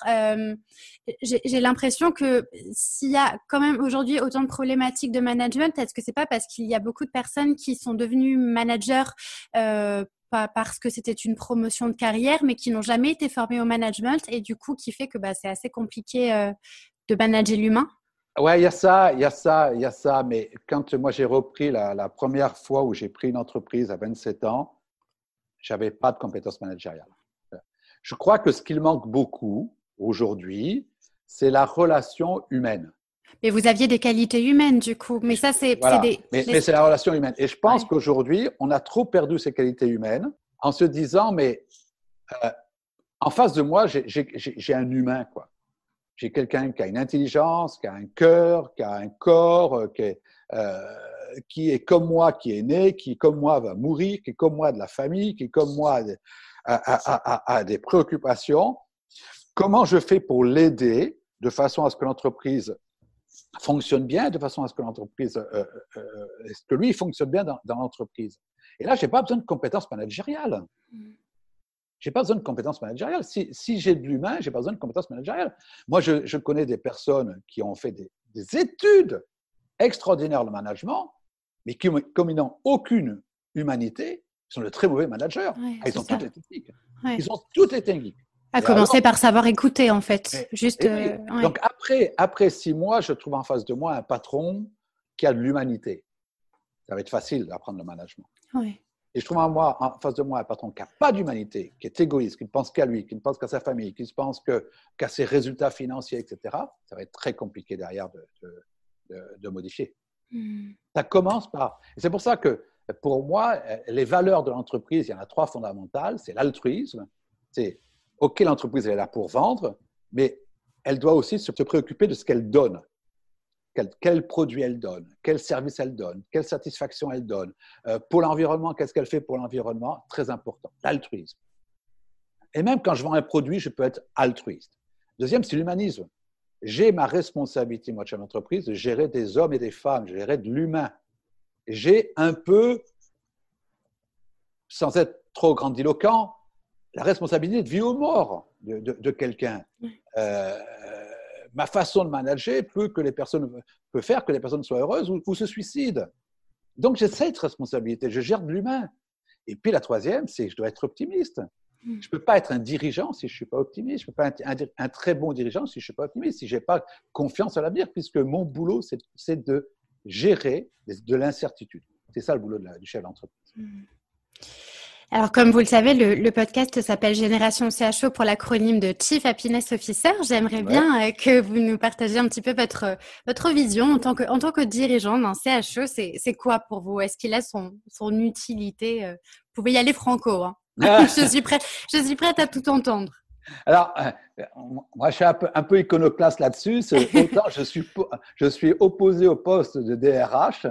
j'ai l'impression que s'il y a quand même aujourd'hui autant de problématiques de management, est-ce que c'est pas parce qu'il y a beaucoup de personnes qui sont devenues managers euh, pas parce que c'était une promotion de carrière, mais qui n'ont jamais été formées au management et du coup qui fait que bah, c'est assez compliqué euh, de manager l'humain? Ouais, il y a ça, il y a ça, il y a ça. Mais quand moi j'ai repris la, la, première fois où j'ai pris une entreprise à 27 ans, j'avais pas de compétences managériales. Je crois que ce qu'il manque beaucoup aujourd'hui, c'est la relation humaine. Mais vous aviez des qualités humaines, du coup. Mais ça, c'est des. Mais, c'est la relation humaine. Et je pense qu'aujourd'hui, on a trop perdu ces qualités humaines en se disant, mais euh, en face de moi, j'ai un humain, quoi. J'ai quelqu'un qui a une intelligence, qui a un cœur, qui a un corps, euh, qui est, euh, qui est comme moi, qui est né, qui comme moi va mourir, qui est comme moi de la famille, qui comme moi a des préoccupations. Comment je fais pour l'aider de façon à ce que l'entreprise fonctionne bien, de façon à ce que l'entreprise, euh, euh, euh que lui fonctionne bien dans, l'entreprise. Et là, je n'ai pas besoin de compétences managériales. Mm. Je n'ai pas besoin de compétences managériales. Si, si j'ai de l'humain, je n'ai pas besoin de compétences managériales. Moi, je, je, connais des personnes qui ont fait des, des extraordinaires extraordinaires de management, mais qui, comme ils n'ont aucune humanité, sont de très mauvais managers. Ils ont toutes les techniques. Ils ont toutes les techniques. À commencer par savoir écouter, en fait. Juste, euh, Donc après, après six mois, je trouve en face de moi un patron qui a de l'humanité. Ça va être facile d'apprendre le management. Et je trouve en, moi, en face de moi un patron qui n'a pas d'humanité, qui est égoïste, qui ne pense qu'à lui, qui ne pense qu'à sa famille, qui ne pense qu'à ses résultats financiers, etc. Ça va être très compliqué derrière de, de, modifier. Hmm. Ça commence par... c'est pour ça que pour moi, les valeurs de l'entreprise, il y en a trois fondamentales. C'est l'altruisme, c'est OK, l'entreprise est là pour vendre, mais elle doit aussi se préoccuper de ce qu'elle donne. Quel, produit elle donne, quel service elle donne, quelle satisfaction elle donne. Euh, pour l'environnement, qu'est-ce qu'elle fait pour l'environnement Très important, l'altruisme. Et même quand je vends un produit, je peux être altruiste. Deuxième, c'est l'humanisme. J'ai ma responsabilité, moi, de chef d'entreprise, de gérer des hommes et des femmes, de gérer de l'humain. J'ai un peu, sans être trop grandiloquent, la responsabilité de vie ou mort de, quelqu'un. Euh, ma façon de manager peut, que les personnes, peut faire que les personnes soient heureuses ou, se suicident. Donc j'ai cette responsabilité, je gère de l'humain. Et puis la troisième, c'est que je dois être optimiste. Hmm. Je ne peux pas être un dirigeant si je ne suis pas optimiste. Je ne peux pas être un, très bon dirigeant si je ne suis pas optimiste, si je n'ai pas confiance à l'avenir, puisque mon boulot, c'est de gérer de l'incertitude. C'est ça le boulot de la, du chef d'entreprise. Alors, comme vous le savez, le, podcast s'appelle Génération CHO pour l'acronyme de Chief Happiness Officer. J'aimerais bien euh, que vous nous partagiez un petit peu votre, votre vision en tant que, en tant que dirigeant d'un CHO. C'est quoi pour vous? Est-ce qu'il a son, son utilité euh? Vous pouvez y aller franco. Hein. <laughs> <laughs> je, suis prête, je suis prête à tout entendre. Alors, euh, moi, je suis un peu, un peu iconoclaste là-dessus. Autant je suis, je suis opposé au poste de DRH,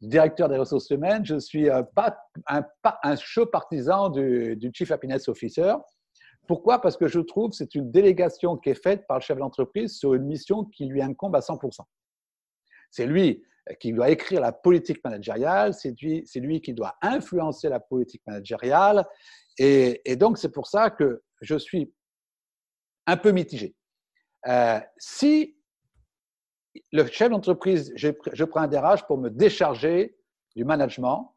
directeur des ressources humaines. Je suis euh, pas un, chaud partisan du, Chief Happiness Officer. Pourquoi? Parce que je trouve que c'est une délégation qui est faite par le chef d'entreprise sur une mission qui lui incombe à 100%. C'est lui qui doit écrire la politique managériale, c'est lui, qui doit influencer la politique managériale. Et, et donc, c'est pour ça que je suis un peu mitigé. Euh, si le chef d'entreprise, je, prends un DRH pour me décharger du management,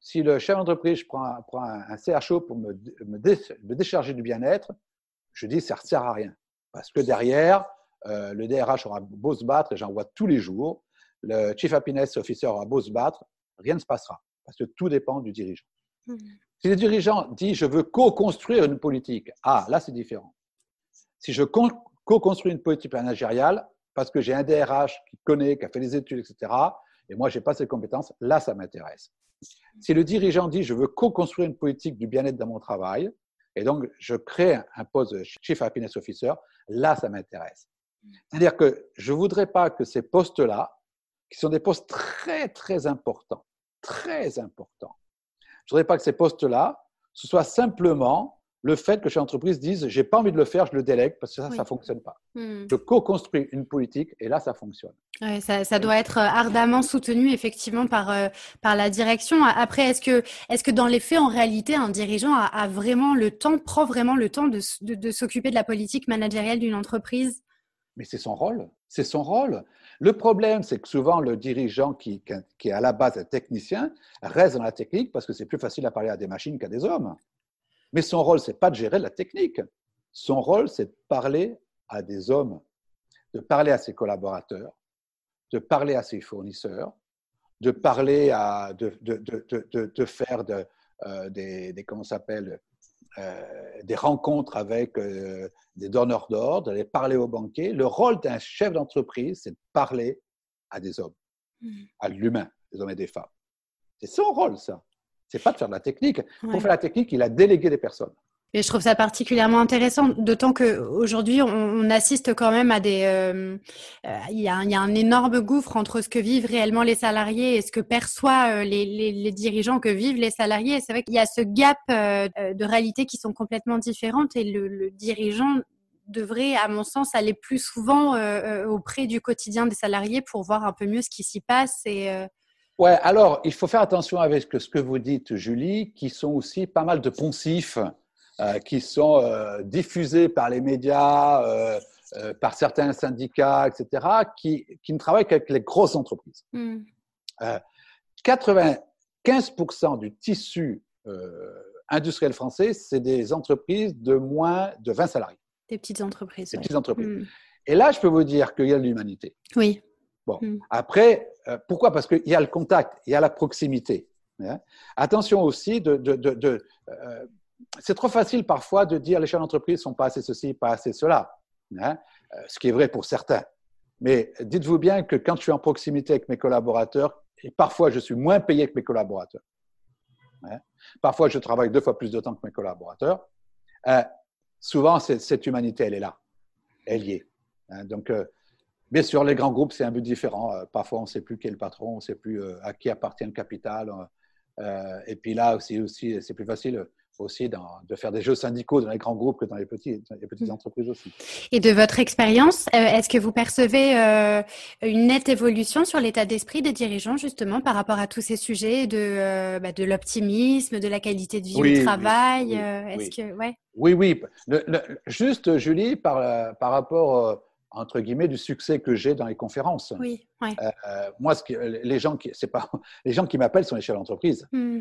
si le chef d'entreprise prend, prend, un CHO pour me, me, décharger du bien-être, je dis ça ne sert à rien. Parce que derrière, euh, le DRH aura beau se battre, et j'en vois tous les jours, le Chief Happiness Officer aura beau se battre, rien ne se passera. Parce que tout dépend du dirigeant. Mmh. Si le dirigeant dit je veux co-construire une politique, ah, là c'est différent. Si je co-construis une politique managériale, parce que j'ai un DRH qui connaît, qui a fait des études, etc., et moi, je n'ai pas ces compétences, là, ça m'intéresse. Si le dirigeant dit, je veux co-construire une politique du bien-être dans mon travail, et donc je crée un poste de Chief Happiness Officer, là, ça m'intéresse. C'est-à-dire que je ne voudrais pas que ces postes-là, qui sont des postes très, très importants, très importants, je ne voudrais pas que ces postes-là, ce soit simplement le fait que chez l'entreprise dise j'ai pas envie de le faire, je le délègue parce que ça, ça fonctionne pas. Hmm. Je co-construis une politique et là, ça fonctionne. ça, doit être euh, ardemment soutenu effectivement par, euh, par la direction. Après, est-ce que, est que dans les faits, en réalité, un dirigeant a, vraiment le temps, prend vraiment le temps de, de, s'occuper de la politique managériale d'une entreprise? Mais c'est son rôle. C'est son rôle. Le problème, c'est que souvent, le dirigeant qui, qui est à la base un technicien reste dans la technique parce que c'est plus facile à parler à des machines qu'à des hommes. Mais son rôle, c'est pas de gérer la technique. Son rôle, c'est de parler à des hommes, de parler à ses collaborateurs, de parler à ses fournisseurs, de parler à, de, de, de, de faire euh, des, des, comment s'appelle, euh, des rencontres avec euh, des donneurs d'ordre, d'aller parler aux banquiers. Le rôle d'un chef d'entreprise, c'est de parler à des hommes, mmh. à l'humain, des hommes et des femmes. C'est son rôle, ça c'est pas de faire de la technique. Pour faire la technique, il a délégué des personnes. Et je trouve ça particulièrement intéressant, d'autant qu'aujourd'hui, on, on assiste quand même à des... Euh, euh, il, y a, il, y a, un énorme gouffre entre ce que vivent réellement les salariés et ce que perçoivent euh, les, les, les dirigeants que vivent les salariés. C'est vrai qu'il y a ce gap de réalité qui sont complètement différentes et le, le dirigeant devrait, à mon sens, aller plus souvent auprès du quotidien des salariés pour voir un peu mieux ce qui s'y passe et Ouais, alors il faut faire attention avec ce que vous dites, Julie, qui sont aussi pas mal de poncifs euh, qui sont euh, diffusés par les médias, euh, par certains syndicats, etc., qui, qui, ne travaillent qu'avec les grosses entreprises. 95% hmm. du tissu industriel français, c'est des entreprises de moins de 20 salariés. Des petites entreprises. Des petites entreprises. Hmm. Et là, je peux vous dire qu'il y a de l'humanité. Oui. Bon, hmm. après, pourquoi? Parce qu'il y a le contact, il y a la proximité. Hein. Attention aussi de... euh, c'est trop facile parfois de dire les chefs d'entreprise sont pas assez ceci, pas assez cela, hein, euh, ce qui est vrai pour certains. Mais dites-vous bien que quand je suis en proximité avec mes collaborateurs, et parfois je suis moins payé que mes collaborateurs, hein, parfois je travaille deux fois plus de temps que mes collaborateurs, souvent cette, humanité, elle est là, elle y est. donc, Bien sûr, les grands groupes, c'est un but différent. Euh, parfois, on ne sait plus qui est le patron, on ne sait plus euh, à qui appartient le capital. Euh, et puis là, aussi, aussi c'est plus facile aussi de faire des jeux syndicaux dans les grands groupes que dans les, petits, les petites mmh. entreprises aussi. Et de votre expérience, est-ce que vous percevez une nette évolution sur l'état d'esprit des dirigeants justement par rapport à tous ces sujets de, bah, de l'optimisme, de la qualité de vie au travail oui, que, ouais. oui, oui. juste, Julie, par, par rapport entre guillemets, du succès que j'ai dans les conférences. Oui, euh, euh, moi, ce les gens qui, c'est pas, <laughs> les gens qui m'appellent sont les chefs d'entreprise. Hmm.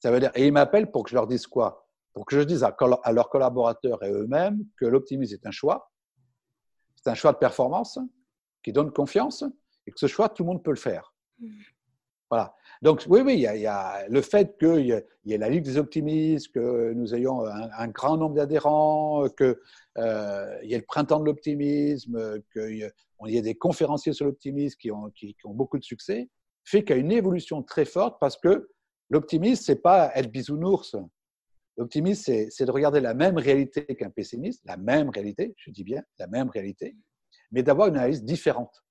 Ça veut dire, et ils m'appellent pour que je leur dise quoi? Pour que je dise à, à leurs collaborateurs et eux-mêmes que l'optimisme est un choix. C'est un choix de performance qui donne confiance et que ce choix, tout le monde peut le faire. Hmm. Voilà. Donc, oui, oui, il y a, le fait qu'il y, ait la Ligue des optimistes, que nous ayons un, grand nombre d'adhérents, qu'il euh, y ait le printemps de l'optimisme, qu'il y ait des conférenciers sur l'optimisme qui ont, qui, ont, beaucoup de succès, fait qu'il y a une évolution très forte parce que l'optimisme, c'est pas être bisounours. L'optimiste, c'est de regarder la même réalité qu'un pessimiste, la même réalité, je dis bien la même réalité, mais d'avoir une analyse différente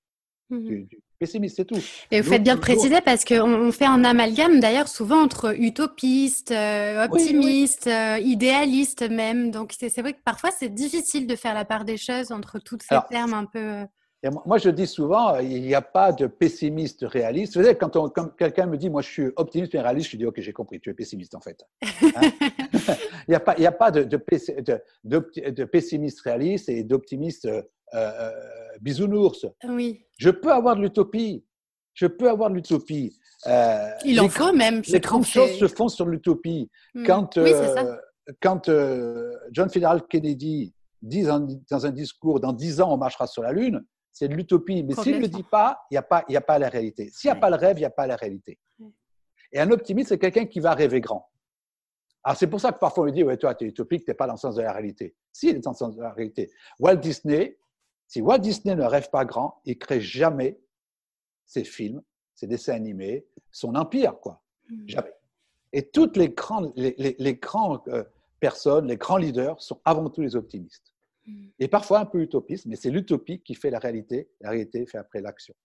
mmh du, pessimiste, c'est tout. Et vous faites bien de préciser parce qu'on fait un amalgame d'ailleurs souvent entre utopiste, euh, optimiste, euh, idéaliste même. Donc c'est vrai que parfois c'est difficile de faire la part des choses entre tous ces termes un peu. Euh, moi, je dis souvent, il n'y a pas de pessimiste réaliste. Vous savez, quand, quelqu'un me dit, moi, je suis optimiste et réaliste, je dis, OK, j'ai compris, tu es pessimiste en fait. <laughs> Hein? il n'y a pas, il a pas de, de, pessimiste réaliste et d'optimiste euh, euh, bisounours. Oui. Je peux avoir de l'utopie. Je peux avoir de l'utopie. Euh, il en faut même. Les grandes choses se font sur l'utopie. Hmm. Quand, oui, ça. quand John Fitzgerald Kennedy dit dans un discours, dans dix ans, on marchera sur la Lune, c'est de l'utopie. Mais s'il ne le dit pas, il n'y a, pas, a pas la réalité. S'il n'y a pas le rêve, il n'y a pas la réalité. Et un optimiste, c'est quelqu'un qui va rêver grand. Alors, c'est pour ça que parfois on lui dit Ouais, toi, tu es utopique, tu n'es pas dans le sens de la réalité. Si, il est dans le sens de la réalité. Walt Disney, si Walt Disney ne rêve pas grand, il ne crée jamais ses films, ses dessins animés, son empire, quoi. Hmm. Jamais. Et toutes les grandes les, les, euh, personnes, les grands leaders sont avant tout les optimistes. Mm. Et parfois un peu utopiste, mais c'est l'utopie qui fait la réalité. La réalité fait après l'action.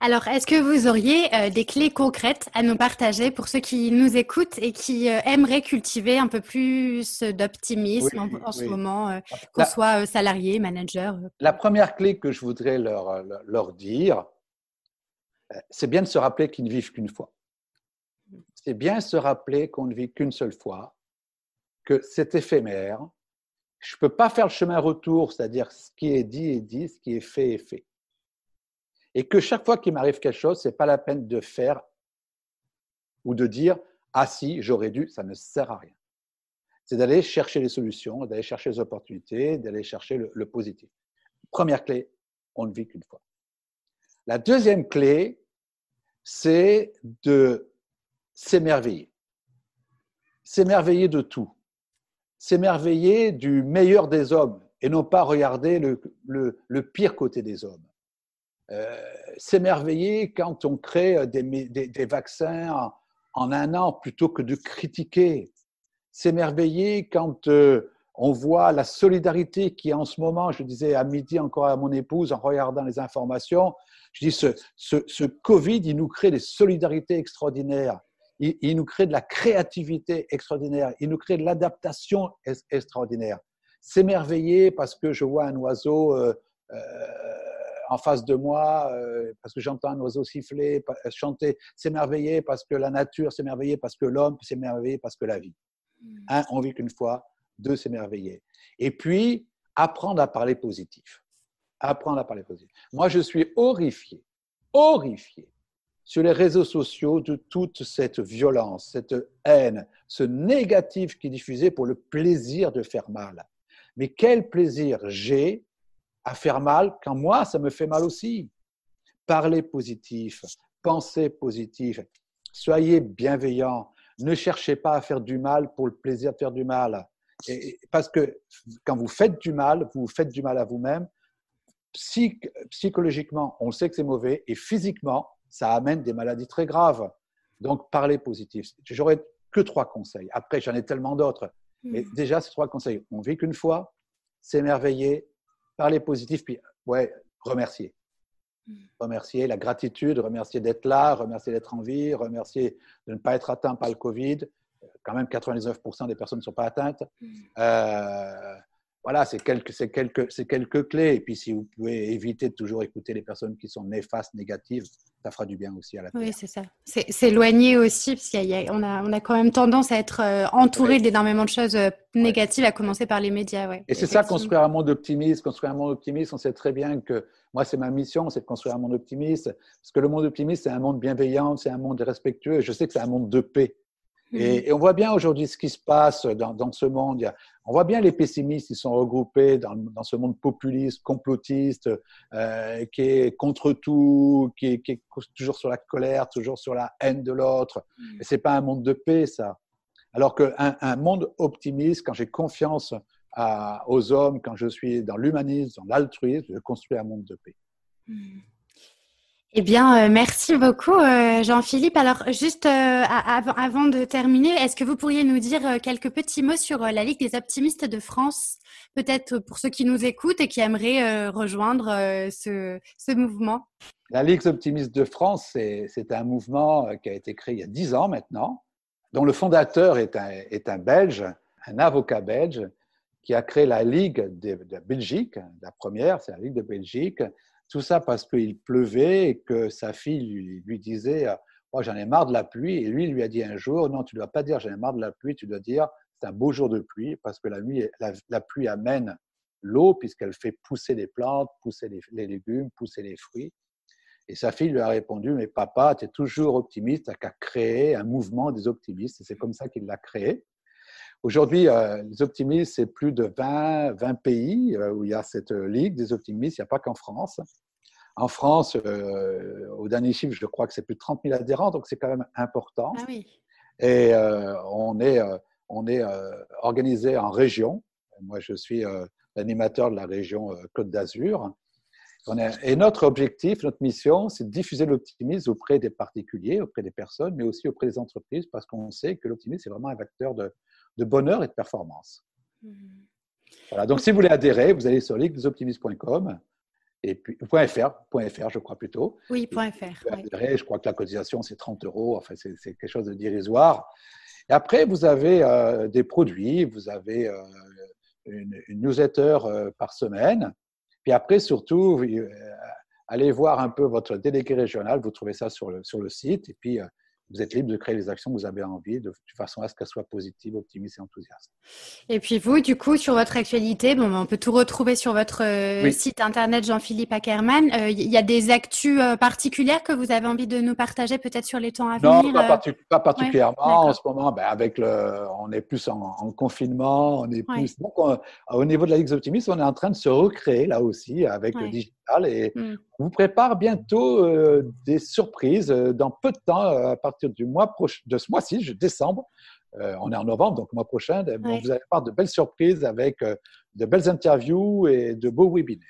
Alors, est-ce que vous auriez euh, des clés concrètes à nous partager pour ceux qui nous écoutent et qui euh, aimeraient cultiver un peu plus d'optimisme en, ce moment, euh, qu'on soit salarié, manager La première clé que je voudrais leur, leur dire, c'est bien de se rappeler qu'ils ne vivent qu'une fois. C'est bien se rappeler qu'on ne vit qu'une seule fois, que c'est éphémère, je ne peux pas faire le chemin retour, c'est-à-dire ce qui est dit est dit, ce qui est fait est fait. Et que chaque fois qu'il m'arrive quelque chose, ce n'est pas la peine de faire ou de dire Ah si, j'aurais dû, ça ne sert à rien. C'est d'aller chercher les solutions, d'aller chercher les opportunités, d'aller chercher le, le positif. Première clé, on ne vit qu'une fois. La deuxième clé, c'est de s'émerveiller. S'émerveiller de tout s'émerveiller du meilleur des hommes et non pas regarder le, le, pire côté des hommes. Euh, s'émerveiller quand on crée des, des, vaccins en, un an plutôt que de critiquer. S'émerveiller quand euh, on voit la solidarité qui en ce moment, je disais à midi encore à mon épouse en regardant les informations, je dis ce, ce Covid, il nous crée des solidarités extraordinaires il, nous crée de la créativité extraordinaire, il nous crée de l'adaptation extraordinaire. S'émerveiller parce que je vois un oiseau euh, euh, en face de moi, euh, parce que j'entends un oiseau siffler, chanter, s'émerveiller parce que la nature, s'émerveiller parce que l'homme, s'émerveiller parce que la vie. Hmm. Un, on vit qu'une fois. Deux, s'émerveiller. Et puis, apprendre à parler positif. Apprendre à parler positif. Moi, je suis horrifié, horrifié sur les réseaux sociaux de toute cette violence, cette haine, ce négatif qui est diffusé pour le plaisir de faire mal. Mais quel plaisir j'ai à faire mal quand moi, ça me fait mal aussi. Parlez positif, pensez positif, soyez bienveillant, ne cherchez pas à faire du mal pour le plaisir de faire du mal. parce que quand vous faites du mal, vous faites du mal à vous-même. psychologiquement, on sait que c'est mauvais, et physiquement, ça amène des maladies très graves. Donc, parler positif. J'aurais que trois conseils. Après, j'en ai tellement d'autres. Mais hmm. déjà, ces trois conseils. On vit qu'une fois, s'émerveiller, parler positif, puis, ouais, remercier. Hmm. Remercier la gratitude, remercier d'être là, remercier d'être en vie, remercier de ne pas être atteint par le Covid. Quand même, 99% des personnes ne sont pas atteintes. Hmm. Euh, voilà, c'est quelques, quelques, quelques clés. Et puis, si vous pouvez éviter de toujours écouter les personnes qui sont néfastes, négatives, ça fera du bien aussi à la Oui, c'est ça. C'est s'éloigner aussi, parce qu'on a, on a quand même tendance à être euh, entouré d'énormément de choses euh, négatives, à commencer par les médias. Ouais, et c'est ça, construire un monde optimiste. Construire un monde optimiste, on sait très bien que moi, c'est ma mission, c'est de construire un monde optimiste. Parce que le monde optimiste, c'est un monde bienveillant, c'est un monde respectueux. Et je sais que c'est un monde de paix. Mmh. Et, on voit bien aujourd'hui ce qui se passe dans, dans ce monde. on voit bien les pessimistes, ils sont regroupés dans, dans ce monde populiste, complotiste, euh, qui est contre tout, qui est, qui est, toujours sur la colère, toujours sur la haine de l'autre. Mmh. Et c'est pas un monde de paix, ça. Alors qu'un un monde optimiste, quand j'ai confiance à, aux hommes, quand je suis dans l'humanisme, dans l'altruisme, je construis un monde de paix. Mmh. Eh bien, euh, merci beaucoup, euh, Jean-Philippe. Alors, juste euh, avant, de terminer, est-ce que vous pourriez nous dire quelques petits mots sur la Ligue des optimistes de France, peut-être pour ceux qui nous écoutent et qui aimeraient rejoindre ce, mouvement? La Ligue des optimistes de France, c'est un mouvement qui a été créé il y a dix ans maintenant, dont le fondateur est un, Belge, un avocat belge, qui a créé la Ligue de, de Belgique, la première, c'est la Ligue de Belgique, tout ça parce qu'il pleuvait et que sa fille lui, disait Moi, j'en ai marre de la pluie. Et lui, il lui a dit un jour Non, tu ne dois pas dire j'en ai marre de la pluie, tu dois dire C'est un beau jour de pluie parce que la, nuit, la, pluie amène l'eau puisqu'elle fait pousser les plantes, pousser les, légumes, pousser les fruits. Et sa fille lui a répondu Mais papa, tu es toujours optimiste, tu qu'à créer un mouvement des optimistes. Et c'est comme ça qu'il l'a créé. Aujourd'hui, euh, les optimistes, c'est plus de 20, 20 pays euh, où il y a cette euh, ligue des optimistes. Il n'y a pas qu'en France. En France, au dernier chiffre, je crois que c'est plus de 30 000 adhérents, donc c'est quand même important. Ah oui. Et on est, on est organisé en région. Moi, je suis l'animateur de la région Côte d'Azur. Et notre objectif, notre mission, c'est de diffuser l'optimisme auprès des particuliers, auprès des personnes, mais aussi auprès des entreprises, parce qu'on sait que l'optimisme, c'est vraiment un vecteur de, de bonheur et de performance. Mhm. Voilà, donc si vous voulez adhérer, vous allez sur liguesoptimistes.com et puis .fr, .fr, je crois plutôt. Oui, .fr. Je crois que la cotisation, c'est 30 euros. Enfin, c'est quelque chose de dérisoire. Et après, vous avez euh, des produits, vous avez euh, une, newsletter euh, par semaine. Puis après, surtout, allez voir un peu votre délégué régional. Vous trouvez ça sur le, sur le site. Et puis, vous êtes libre de créer les actions que vous avez envie de, façon à ce qu'elles soient positives, optimistes et enthousiastes. Et puis vous, du coup, sur votre actualité, bon, on peut tout retrouver sur votre euh, site internet Jean-Philippe Ackerman. Il euh, y a des actus euh, particulières que vous avez envie de nous partager peut-être sur les temps à venir Non, pas, particulièrement. en ce moment, ben, avec le, on est plus en, confinement, on est plus. Donc, au niveau de la Ligue Optimistes, on est en train de se recréer là aussi avec le digital et mm. on vous prépare bientôt des surprises dans peu de temps à partir du mois prochain, de ce mois-ci, décembre, euh, on est en novembre, donc mois prochain, vous allez avoir de belles surprises avec euh, de belles interviews et de beaux webinaires.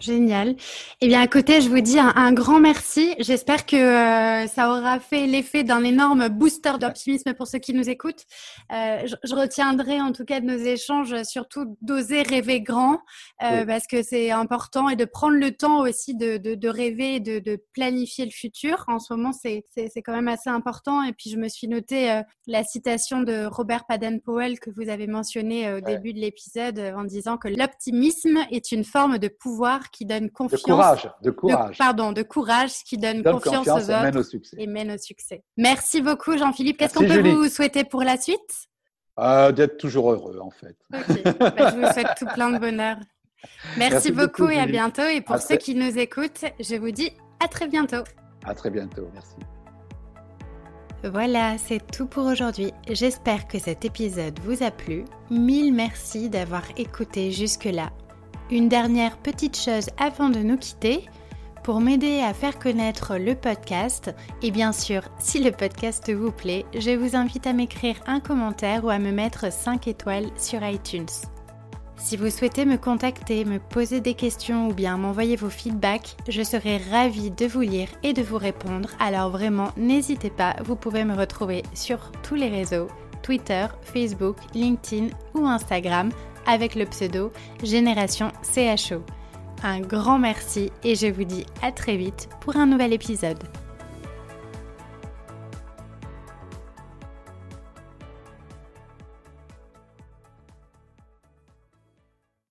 Génial. Eh bien, à côté, je vous dis un, grand merci. J'espère que euh, ça aura fait l'effet d'un énorme booster d'optimisme pour ceux qui nous écoutent. Euh, je, retiendrai en tout cas de nos échanges surtout d'oser rêver grand euh, parce que c'est important et de prendre le temps aussi de, de, de rêver, de, de, planifier le futur. En ce moment, c'est quand même assez important. Et puis, je me suis noté la citation de Robert Paden-Powell que vous avez mentionné au début de l'épisode en disant que l'optimisme est une forme de pouvoir qui donne confiance. De courage, de courage. pardon, de courage qui donne, confiance, aux autres et mène au succès. Et mène au succès. Merci beaucoup, Jean-Philippe. Qu'est-ce qu'on peut vous souhaiter pour la suite? Euh, D'être toujours heureux, en fait. Bah, je vous <laughs> souhaite tout plein de bonheur. Merci, beaucoup, et à bientôt. Et pour ceux qui nous écoutent, je vous dis à très bientôt. À très bientôt. Merci. Voilà, c'est tout pour aujourd'hui. J'espère que cet épisode vous a plu. Mille merci d'avoir écouté jusque-là. Une dernière petite chose avant de nous quitter. Pour m'aider à faire connaître le podcast, et bien sûr, si le podcast vous plaît, je vous invite à m'écrire un commentaire ou à me mettre 5 étoiles sur iTunes. Si vous souhaitez me contacter, me poser des questions ou bien m'envoyer vos feedbacks, je serai ravie de vous lire et de vous répondre. Alors vraiment, n'hésitez pas, vous pouvez me retrouver sur tous les réseaux, Twitter, Facebook, LinkedIn ou Instagram avec le pseudo Génération CHO. Un grand merci et je vous dis à très vite pour un nouvel épisode.